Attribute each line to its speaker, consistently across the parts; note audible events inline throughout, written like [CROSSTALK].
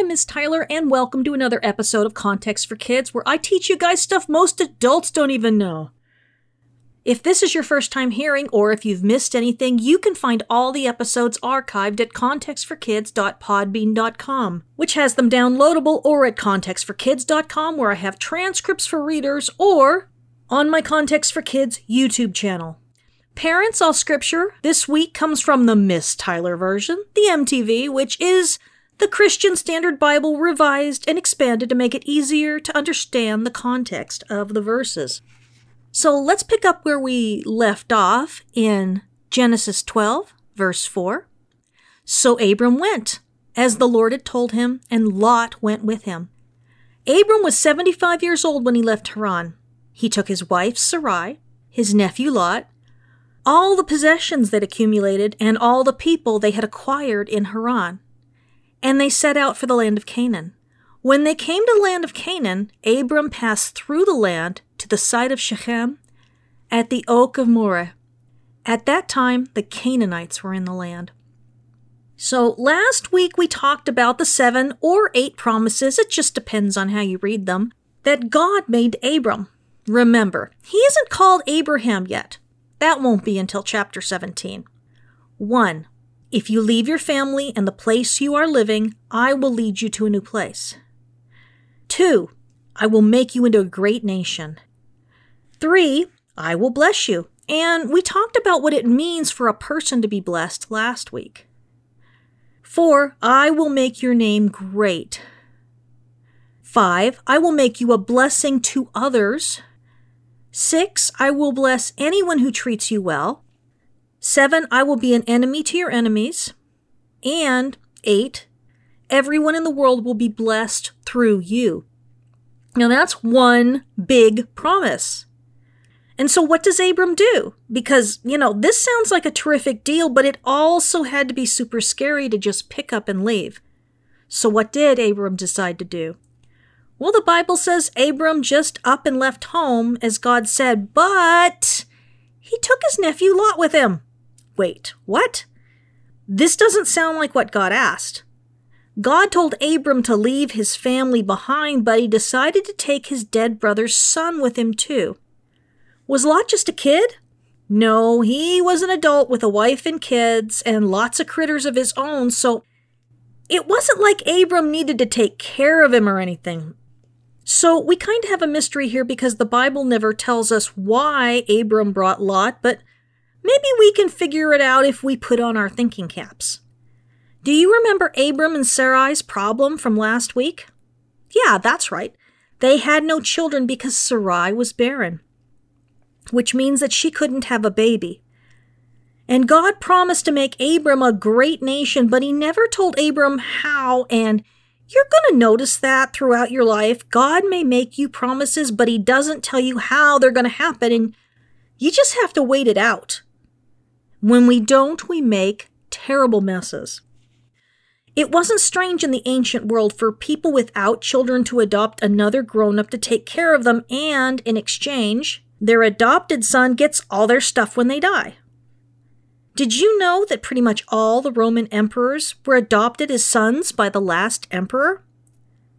Speaker 1: I'm Miss Tyler, and welcome to another episode of Context for Kids, where I teach you guys stuff most adults don't even know. If this is your first time hearing, or if you've missed anything, you can find all the episodes archived at contextforkids.podbean.com, which has them downloadable, or at contextforkids.com, where I have transcripts for readers, or on my Context for Kids YouTube channel. Parents, all scripture this week comes from the Miss Tyler version, the MTV, which is the Christian Standard Bible revised and expanded to make it easier to understand the context of the verses. So let's pick up where we left off in Genesis 12, verse 4. So Abram went, as the Lord had told him, and Lot went with him. Abram was 75 years old when he left Haran. He took his wife Sarai, his nephew Lot, all the possessions that accumulated, and all the people they had acquired in Haran and they set out for the land of Canaan. When they came to the land of Canaan, Abram passed through the land to the site of Shechem at the oak of Moreh. At that time, the Canaanites were in the land. So last week we talked about the seven or eight promises, it just depends on how you read them, that God made Abram. Remember, he isn't called Abraham yet. That won't be until chapter 17. 1. If you leave your family and the place you are living, I will lead you to a new place. Two, I will make you into a great nation. Three, I will bless you. And we talked about what it means for a person to be blessed last week. Four, I will make your name great. Five, I will make you a blessing to others. Six, I will bless anyone who treats you well. Seven, I will be an enemy to your enemies. And eight, everyone in the world will be blessed through you. Now that's one big promise. And so what does Abram do? Because, you know, this sounds like a terrific deal, but it also had to be super scary to just pick up and leave. So what did Abram decide to do? Well, the Bible says Abram just up and left home as God said, but he took his nephew Lot with him. Wait, what? This doesn't sound like what God asked. God told Abram to leave his family behind, but he decided to take his dead brother's son with him too. Was Lot just a kid? No, he was an adult with a wife and kids and lots of critters of his own, so it wasn't like Abram needed to take care of him or anything. So we kind of have a mystery here because the Bible never tells us why Abram brought Lot, but Maybe we can figure it out if we put on our thinking caps. Do you remember Abram and Sarai's problem from last week? Yeah, that's right. They had no children because Sarai was barren, which means that she couldn't have a baby. And God promised to make Abram a great nation, but he never told Abram how, and you're going to notice that throughout your life. God may make you promises, but he doesn't tell you how they're going to happen, and you just have to wait it out. When we don't, we make terrible messes. It wasn't strange in the ancient world for people without children to adopt another grown up to take care of them, and in exchange, their adopted son gets all their stuff when they die. Did you know that pretty much all the Roman emperors were adopted as sons by the last emperor?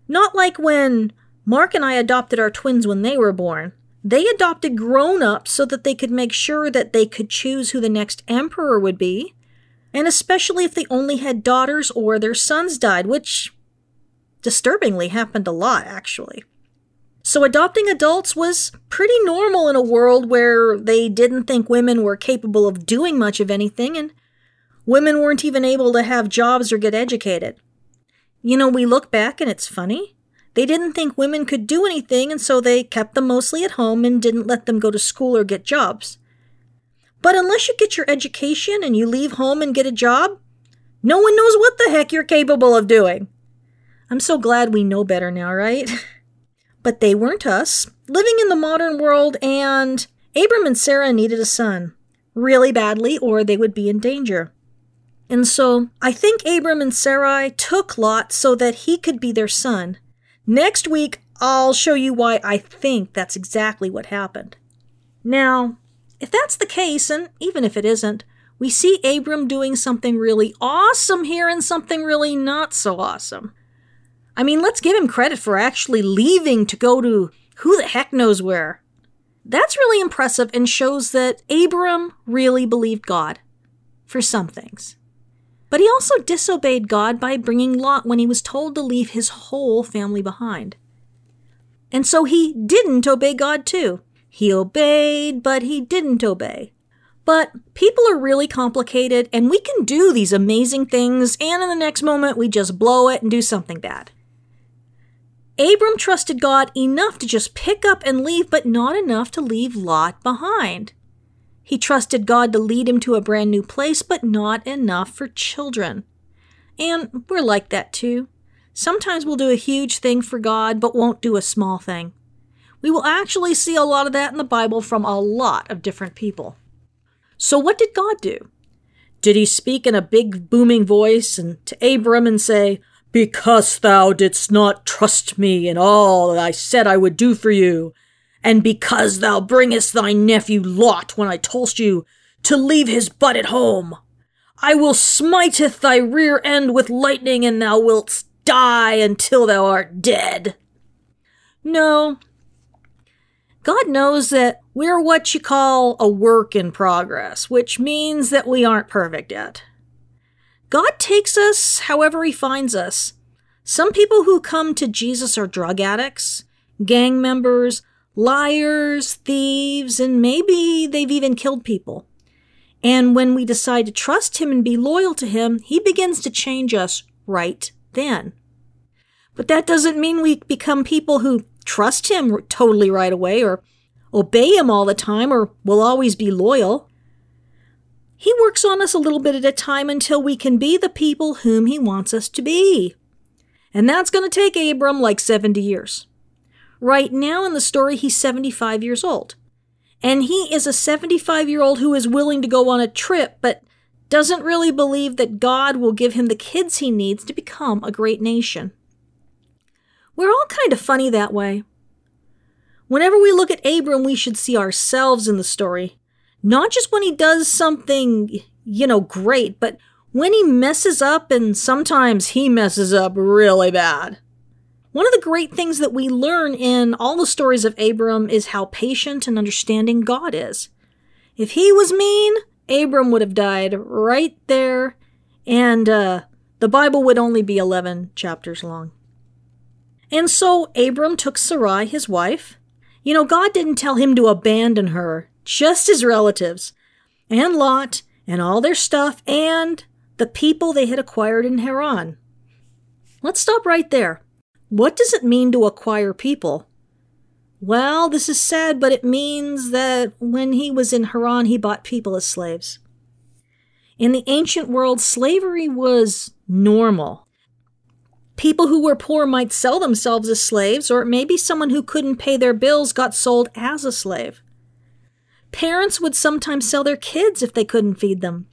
Speaker 1: Not like when Mark and I adopted our twins when they were born. They adopted grown ups so that they could make sure that they could choose who the next emperor would be, and especially if they only had daughters or their sons died, which disturbingly happened a lot, actually. So, adopting adults was pretty normal in a world where they didn't think women were capable of doing much of anything, and women weren't even able to have jobs or get educated. You know, we look back and it's funny. They didn't think women could do anything, and so they kept them mostly at home and didn't let them go to school or get jobs. But unless you get your education and you leave home and get a job, no one knows what the heck you're capable of doing. I'm so glad we know better now, right? [LAUGHS] but they weren't us, living in the modern world, and Abram and Sarah needed a son really badly, or they would be in danger. And so I think Abram and Sarai took Lot so that he could be their son Next week, I'll show you why I think that's exactly what happened. Now, if that's the case, and even if it isn't, we see Abram doing something really awesome here and something really not so awesome. I mean, let's give him credit for actually leaving to go to who the heck knows where. That's really impressive and shows that Abram really believed God for some things. But he also disobeyed God by bringing Lot when he was told to leave his whole family behind. And so he didn't obey God too. He obeyed, but he didn't obey. But people are really complicated, and we can do these amazing things, and in the next moment, we just blow it and do something bad. Abram trusted God enough to just pick up and leave, but not enough to leave Lot behind. He trusted God to lead him to a brand new place, but not enough for children. And we're like that too. Sometimes we'll do a huge thing for God, but won't do a small thing. We will actually see a lot of that in the Bible from a lot of different people. So, what did God do? Did he speak in a big booming voice and to Abram and say, Because thou didst not trust me in all that I said I would do for you, and because thou bringest thy nephew Lot when I told you to leave his butt at home, I will smiteth thy rear end with lightning, and thou wilt die until thou art dead. No. God knows that we're what you call a work in progress, which means that we aren't perfect yet. God takes us however He finds us. Some people who come to Jesus are drug addicts, gang members, liars, thieves, and maybe they've even killed people. And when we decide to trust Him and be loyal to Him, He begins to change us right then. But that doesn't mean we become people who trust him totally right away or obey him all the time or will always be loyal. He works on us a little bit at a time until we can be the people whom he wants us to be. And that's going to take Abram like 70 years. Right now in the story, he's 75 years old. And he is a 75 year old who is willing to go on a trip, but doesn't really believe that God will give him the kids he needs to become a great nation. We're all kind of funny that way. Whenever we look at Abram, we should see ourselves in the story. Not just when he does something, you know, great, but when he messes up, and sometimes he messes up really bad. One of the great things that we learn in all the stories of Abram is how patient and understanding God is. If he was mean, Abram would have died right there, and uh, the Bible would only be 11 chapters long. And so Abram took Sarai, his wife. You know, God didn't tell him to abandon her, just his relatives, and Lot, and all their stuff, and the people they had acquired in Haran. Let's stop right there. What does it mean to acquire people? Well, this is sad, but it means that when he was in Haran, he bought people as slaves. In the ancient world, slavery was normal. People who were poor might sell themselves as slaves, or maybe someone who couldn't pay their bills got sold as a slave. Parents would sometimes sell their kids if they couldn't feed them.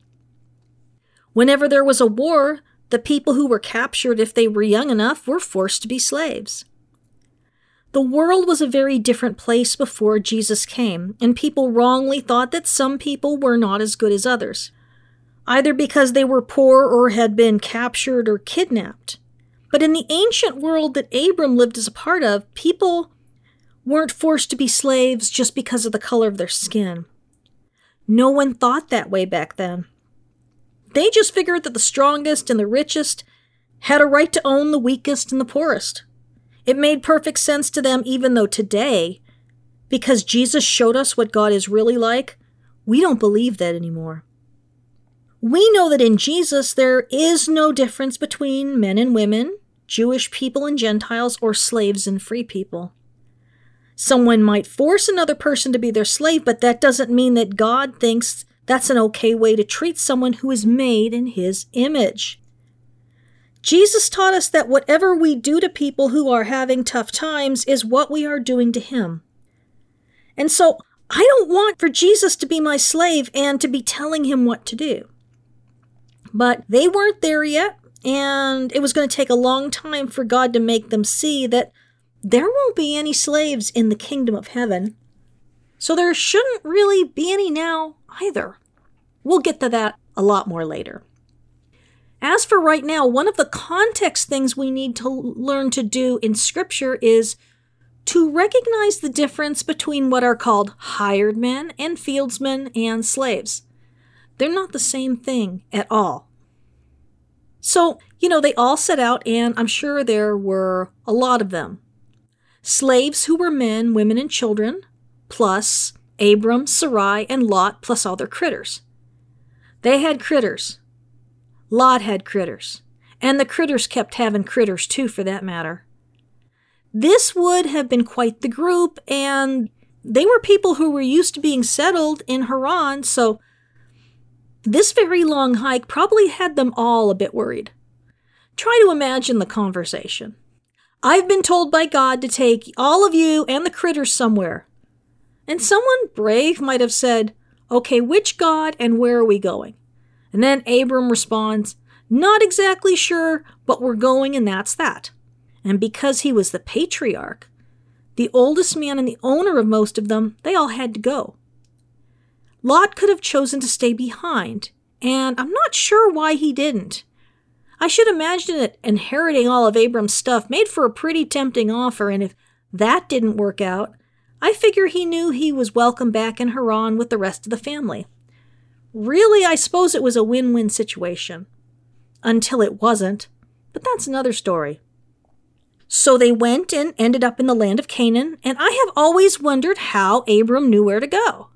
Speaker 1: Whenever there was a war, the people who were captured, if they were young enough, were forced to be slaves. The world was a very different place before Jesus came, and people wrongly thought that some people were not as good as others, either because they were poor or had been captured or kidnapped. But in the ancient world that Abram lived as a part of, people weren't forced to be slaves just because of the color of their skin. No one thought that way back then. They just figured that the strongest and the richest had a right to own the weakest and the poorest. It made perfect sense to them, even though today, because Jesus showed us what God is really like, we don't believe that anymore. We know that in Jesus there is no difference between men and women, Jewish people and Gentiles, or slaves and free people. Someone might force another person to be their slave, but that doesn't mean that God thinks that's an okay way to treat someone who is made in His image. Jesus taught us that whatever we do to people who are having tough times is what we are doing to Him. And so I don't want for Jesus to be my slave and to be telling him what to do. But they weren't there yet, and it was going to take a long time for God to make them see that there won't be any slaves in the kingdom of heaven. So there shouldn't really be any now either. We'll get to that a lot more later. As for right now, one of the context things we need to learn to do in Scripture is to recognize the difference between what are called hired men and fieldsmen and slaves. They're not the same thing at all. So, you know, they all set out, and I'm sure there were a lot of them. Slaves who were men, women, and children, plus Abram, Sarai, and Lot, plus all their critters. They had critters. Lot had critters. And the critters kept having critters too, for that matter. This would have been quite the group, and they were people who were used to being settled in Haran, so this very long hike probably had them all a bit worried. Try to imagine the conversation. I've been told by God to take all of you and the critters somewhere. And someone brave might have said, Okay, which God and where are we going? And then Abram responds, Not exactly sure, but we're going and that's that. And because he was the patriarch, the oldest man and the owner of most of them, they all had to go. Lot could have chosen to stay behind, and I'm not sure why he didn't. I should imagine that inheriting all of Abram's stuff made for a pretty tempting offer, and if that didn't work out, I figure he knew he was welcome back in Haran with the rest of the family. Really, I suppose it was a win win situation. Until it wasn't, but that's another story. So they went and ended up in the land of Canaan, and I have always wondered how Abram knew where to go.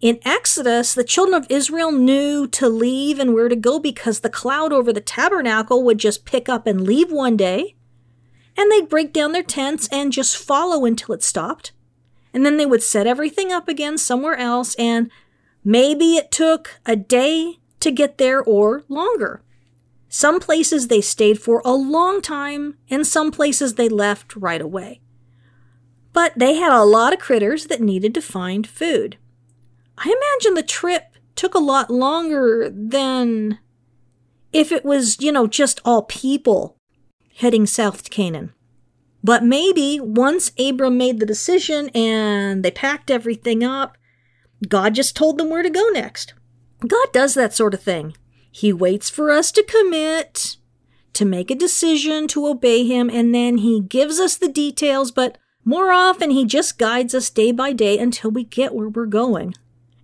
Speaker 1: In Exodus, the children of Israel knew to leave and where to go because the cloud over the tabernacle would just pick up and leave one day, and they'd break down their tents and just follow until it stopped. And then they would set everything up again somewhere else, and maybe it took a day to get there or longer. Some places they stayed for a long time, and some places they left right away. But they had a lot of critters that needed to find food. I imagine the trip took a lot longer than if it was, you know, just all people heading south to Canaan. But maybe once Abram made the decision and they packed everything up, God just told them where to go next. God does that sort of thing. He waits for us to commit, to make a decision, to obey Him, and then He gives us the details, but more often He just guides us day by day until we get where we're going.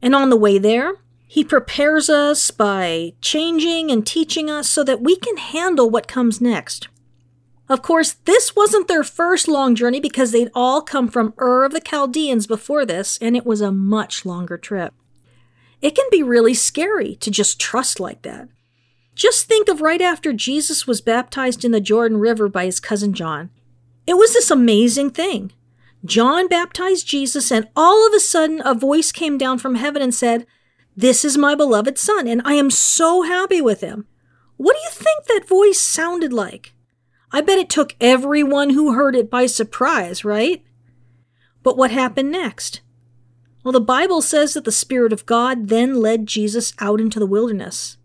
Speaker 1: And on the way there, he prepares us by changing and teaching us so that we can handle what comes next. Of course, this wasn't their first long journey because they'd all come from Ur of the Chaldeans before this, and it was a much longer trip. It can be really scary to just trust like that. Just think of right after Jesus was baptized in the Jordan River by his cousin John. It was this amazing thing. John baptized Jesus, and all of a sudden a voice came down from heaven and said, This is my beloved Son, and I am so happy with him. What do you think that voice sounded like? I bet it took everyone who heard it by surprise, right? But what happened next? Well, the Bible says that the Spirit of God then led Jesus out into the wilderness.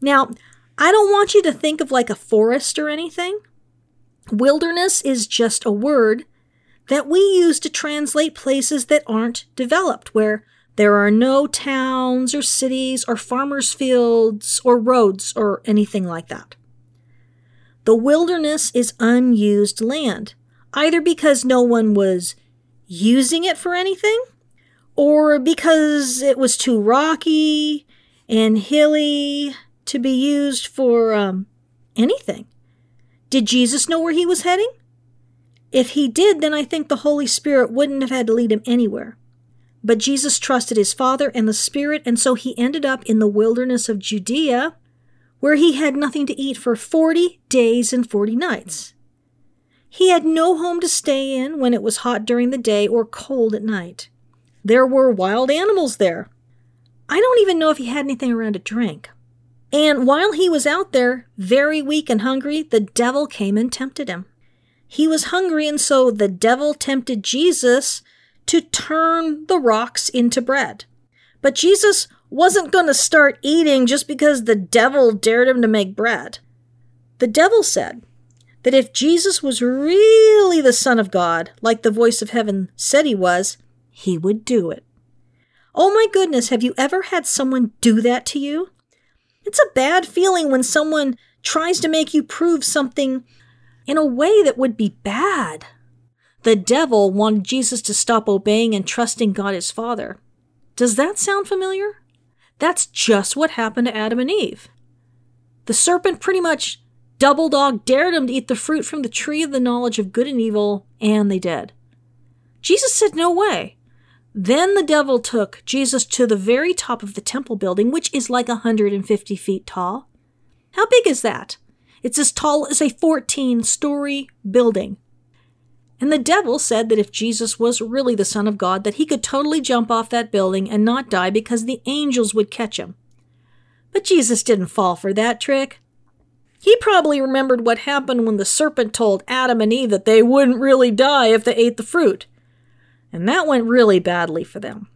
Speaker 1: Now, I don't want you to think of like a forest or anything. Wilderness is just a word that we use to translate places that aren't developed, where there are no towns or cities or farmers' fields or roads or anything like that. The wilderness is unused land, either because no one was using it for anything or because it was too rocky and hilly to be used for um, anything. Did Jesus know where he was heading? If he did, then I think the Holy Spirit wouldn't have had to lead him anywhere. But Jesus trusted his Father and the Spirit, and so he ended up in the wilderness of Judea, where he had nothing to eat for 40 days and 40 nights. He had no home to stay in when it was hot during the day or cold at night. There were wild animals there. I don't even know if he had anything around to drink. And while he was out there, very weak and hungry, the devil came and tempted him. He was hungry, and so the devil tempted Jesus to turn the rocks into bread. But Jesus wasn't going to start eating just because the devil dared him to make bread. The devil said that if Jesus was really the Son of God, like the voice of heaven said he was, he would do it. Oh my goodness, have you ever had someone do that to you? It's a bad feeling when someone tries to make you prove something in a way that would be bad. The devil wanted Jesus to stop obeying and trusting God his Father. Does that sound familiar? That's just what happened to Adam and Eve. The serpent pretty much double dog dared them to eat the fruit from the tree of the knowledge of good and evil, and they did. Jesus said, No way. Then the devil took Jesus to the very top of the temple building, which is like 150 feet tall. How big is that? It's as tall as a 14 story building. And the devil said that if Jesus was really the Son of God, that he could totally jump off that building and not die because the angels would catch him. But Jesus didn't fall for that trick. He probably remembered what happened when the serpent told Adam and Eve that they wouldn't really die if they ate the fruit. And that went really badly for them.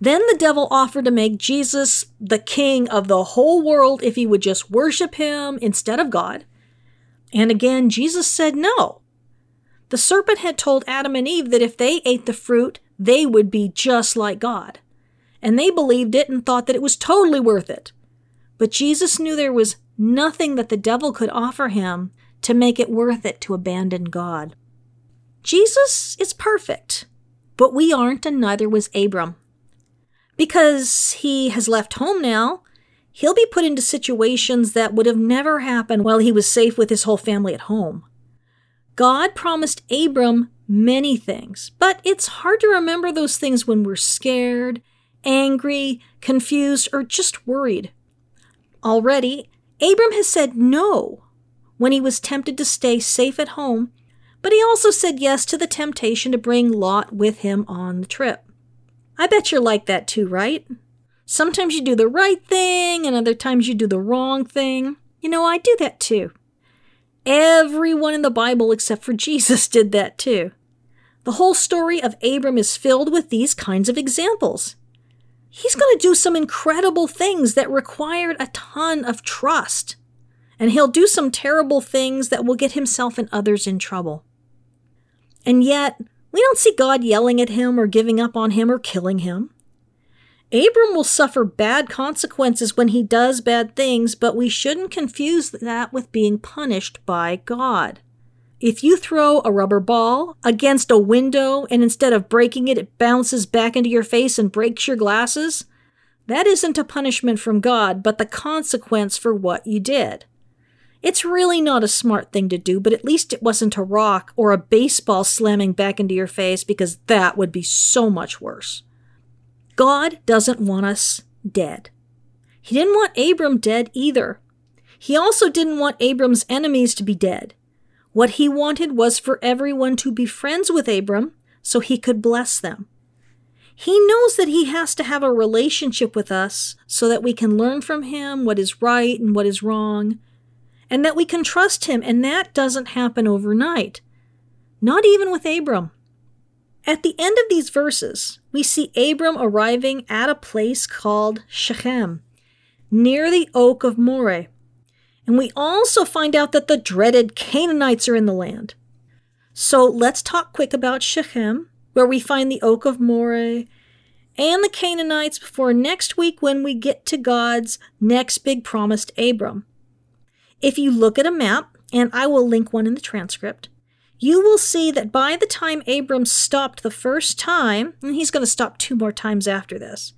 Speaker 1: Then the devil offered to make Jesus the king of the whole world if he would just worship him instead of God. And again, Jesus said no. The serpent had told Adam and Eve that if they ate the fruit, they would be just like God. And they believed it and thought that it was totally worth it. But Jesus knew there was nothing that the devil could offer him to make it worth it to abandon God. Jesus is perfect, but we aren't, and neither was Abram. Because he has left home now, he'll be put into situations that would have never happened while he was safe with his whole family at home. God promised Abram many things, but it's hard to remember those things when we're scared, angry, confused, or just worried. Already, Abram has said no when he was tempted to stay safe at home, but he also said yes to the temptation to bring Lot with him on the trip. I bet you're like that too, right? Sometimes you do the right thing, and other times you do the wrong thing. You know, I do that too. Everyone in the Bible except for Jesus did that too. The whole story of Abram is filled with these kinds of examples he's going to do some incredible things that required a ton of trust. And he'll do some terrible things that will get himself and others in trouble. And yet, we don't see God yelling at him or giving up on him or killing him. Abram will suffer bad consequences when he does bad things, but we shouldn't confuse that with being punished by God. If you throw a rubber ball against a window and instead of breaking it, it bounces back into your face and breaks your glasses, that isn't a punishment from God, but the consequence for what you did. It's really not a smart thing to do, but at least it wasn't a rock or a baseball slamming back into your face because that would be so much worse. God doesn't want us dead. He didn't want Abram dead either. He also didn't want Abram's enemies to be dead. What he wanted was for everyone to be friends with Abram so he could bless them. He knows that he has to have a relationship with us so that we can learn from him what is right and what is wrong, and that we can trust him, and that doesn't happen overnight. Not even with Abram. At the end of these verses, we see Abram arriving at a place called Shechem, near the oak of Moreh. And we also find out that the dreaded Canaanites are in the land. So let's talk quick about Shechem, where we find the Oak of Moreh and the Canaanites before next week when we get to God's next big promise to Abram. If you look at a map, and I will link one in the transcript, you will see that by the time Abram stopped the first time, and he's going to stop two more times after this,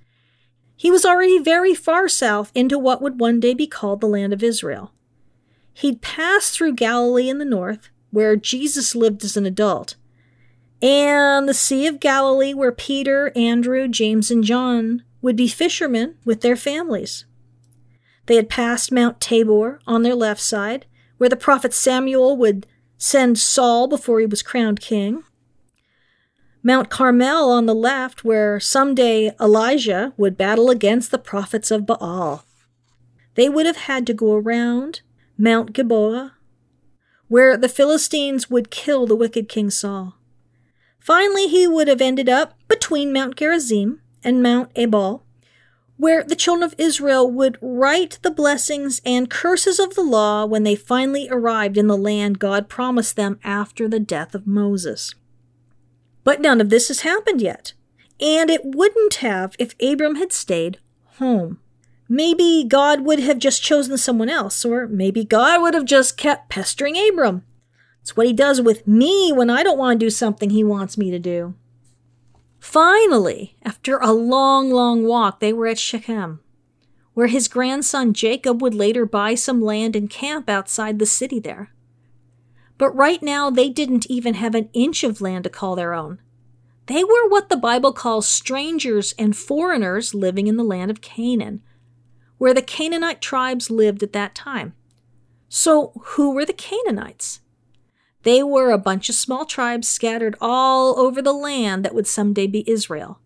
Speaker 1: he was already very far south into what would one day be called the land of Israel. He'd passed through Galilee in the north, where Jesus lived as an adult, and the Sea of Galilee, where Peter, Andrew, James, and John would be fishermen with their families. They had passed Mount Tabor on their left side, where the prophet Samuel would send Saul before he was crowned king. Mount Carmel on the left, where someday Elijah would battle against the prophets of Baal. They would have had to go around Mount Gilboa, where the Philistines would kill the wicked King Saul. Finally, he would have ended up between Mount Gerizim and Mount Ebal, where the children of Israel would write the blessings and curses of the law when they finally arrived in the land God promised them after the death of Moses. But none of this has happened yet, and it wouldn't have if Abram had stayed home. maybe God would have just chosen someone else, or maybe God would have just kept pestering Abram. It's what he does with me when I don't want to do something he wants me to do. Finally, after a long, long walk, they were at Shechem, where his grandson Jacob would later buy some land and camp outside the city there. But right now, they didn't even have an inch of land to call their own. They were what the Bible calls strangers and foreigners living in the land of Canaan, where the Canaanite tribes lived at that time. So, who were the Canaanites? They were a bunch of small tribes scattered all over the land that would someday be Israel.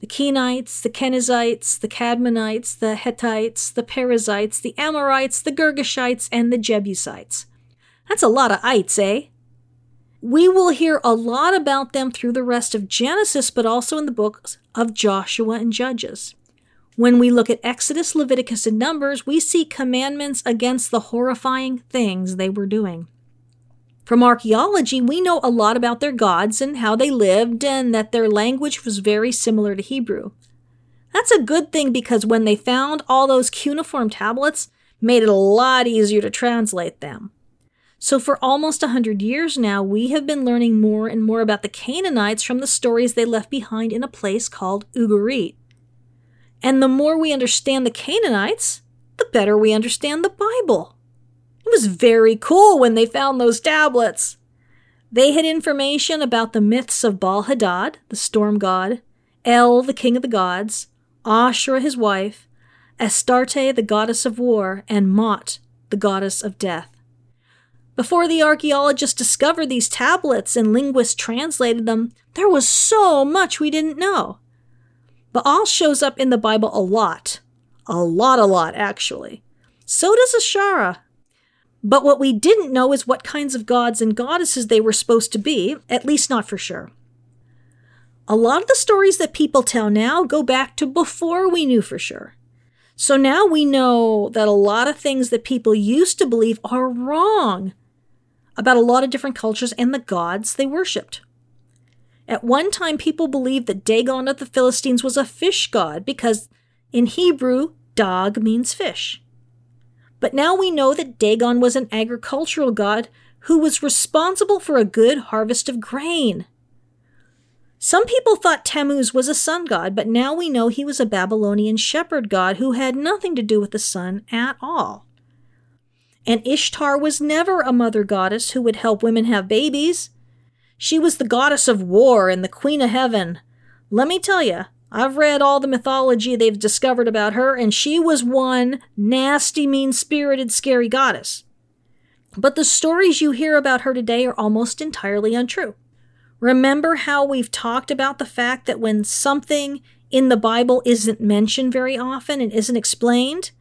Speaker 1: The Kenites, the Kenizzites, the Cadmonites, the Hittites, the Perizzites, the Amorites, the Girgashites, and the Jebusites. That's a lot of ites, eh? We will hear a lot about them through the rest of Genesis, but also in the books of Joshua and Judges. When we look at Exodus, Leviticus, and Numbers, we see commandments against the horrifying things they were doing. From archaeology, we know a lot about their gods and how they lived, and that their language was very similar to Hebrew. That's a good thing because when they found all those cuneiform tablets, made it a lot easier to translate them. So, for almost a hundred years now, we have been learning more and more about the Canaanites from the stories they left behind in a place called Ugarit. And the more we understand the Canaanites, the better we understand the Bible. Was very cool when they found those tablets. They had information about the myths of Baal Hadad, the storm god, El, the king of the gods, Asherah, his wife, Astarte, the goddess of war, and Mot, the goddess of death. Before the archaeologists discovered these tablets and linguists translated them, there was so much we didn't know. Baal shows up in the Bible a lot. A lot, a lot, actually. So does Asherah. But what we didn't know is what kinds of gods and goddesses they were supposed to be, at least not for sure. A lot of the stories that people tell now go back to before we knew for sure. So now we know that a lot of things that people used to believe are wrong about a lot of different cultures and the gods they worshipped. At one time, people believed that Dagon of the Philistines was a fish god because in Hebrew, dag means fish. But now we know that Dagon was an agricultural god who was responsible for a good harvest of grain. Some people thought Tammuz was a sun god, but now we know he was a Babylonian shepherd god who had nothing to do with the sun at all. And Ishtar was never a mother goddess who would help women have babies. She was the goddess of war and the queen of heaven. Let me tell you, I've read all the mythology they've discovered about her, and she was one nasty, mean spirited, scary goddess. But the stories you hear about her today are almost entirely untrue. Remember how we've talked about the fact that when something in the Bible isn't mentioned very often and isn't explained,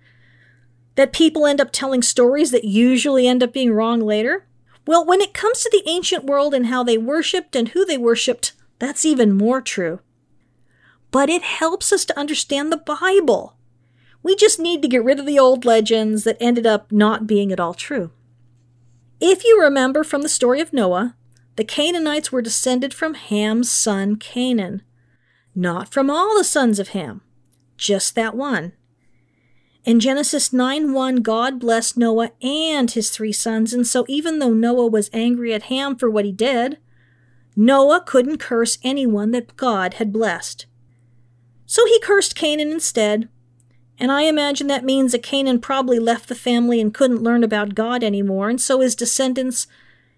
Speaker 1: that people end up telling stories that usually end up being wrong later? Well, when it comes to the ancient world and how they worshipped and who they worshipped, that's even more true. But it helps us to understand the Bible. We just need to get rid of the old legends that ended up not being at all true. If you remember from the story of Noah, the Canaanites were descended from Ham's son Canaan, not from all the sons of Ham, just that one. In Genesis 9 1, God blessed Noah and his three sons, and so even though Noah was angry at Ham for what he did, Noah couldn't curse anyone that God had blessed. So he cursed Canaan instead, and I imagine that means that Canaan probably left the family and couldn't learn about God anymore, and so his descendants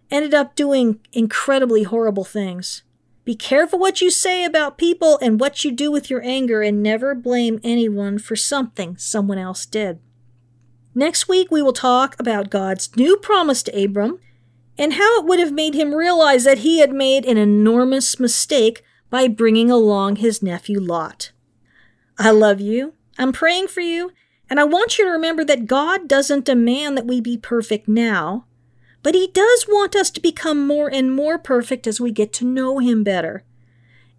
Speaker 1: ended up doing incredibly horrible things. Be careful what you say about people and what you do with your anger, and never blame anyone for something someone else did. Next week, we will talk about God's new promise to Abram and how it would have made him realize that he had made an enormous mistake by bringing along his nephew Lot. I love you, I'm praying for you, and I want you to remember that God doesn't demand that we be perfect now, but He does want us to become more and more perfect as we get to know Him better.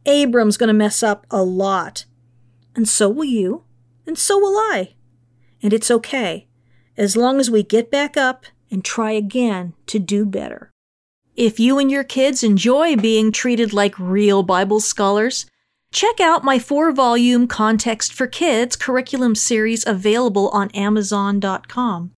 Speaker 1: Abram's going to mess up a lot. And so will you, and so will I. And it's okay, as long as we get back up and try again to do better. If you and your kids enjoy being treated like real Bible scholars, Check out my four volume Context for Kids curriculum series available on Amazon.com.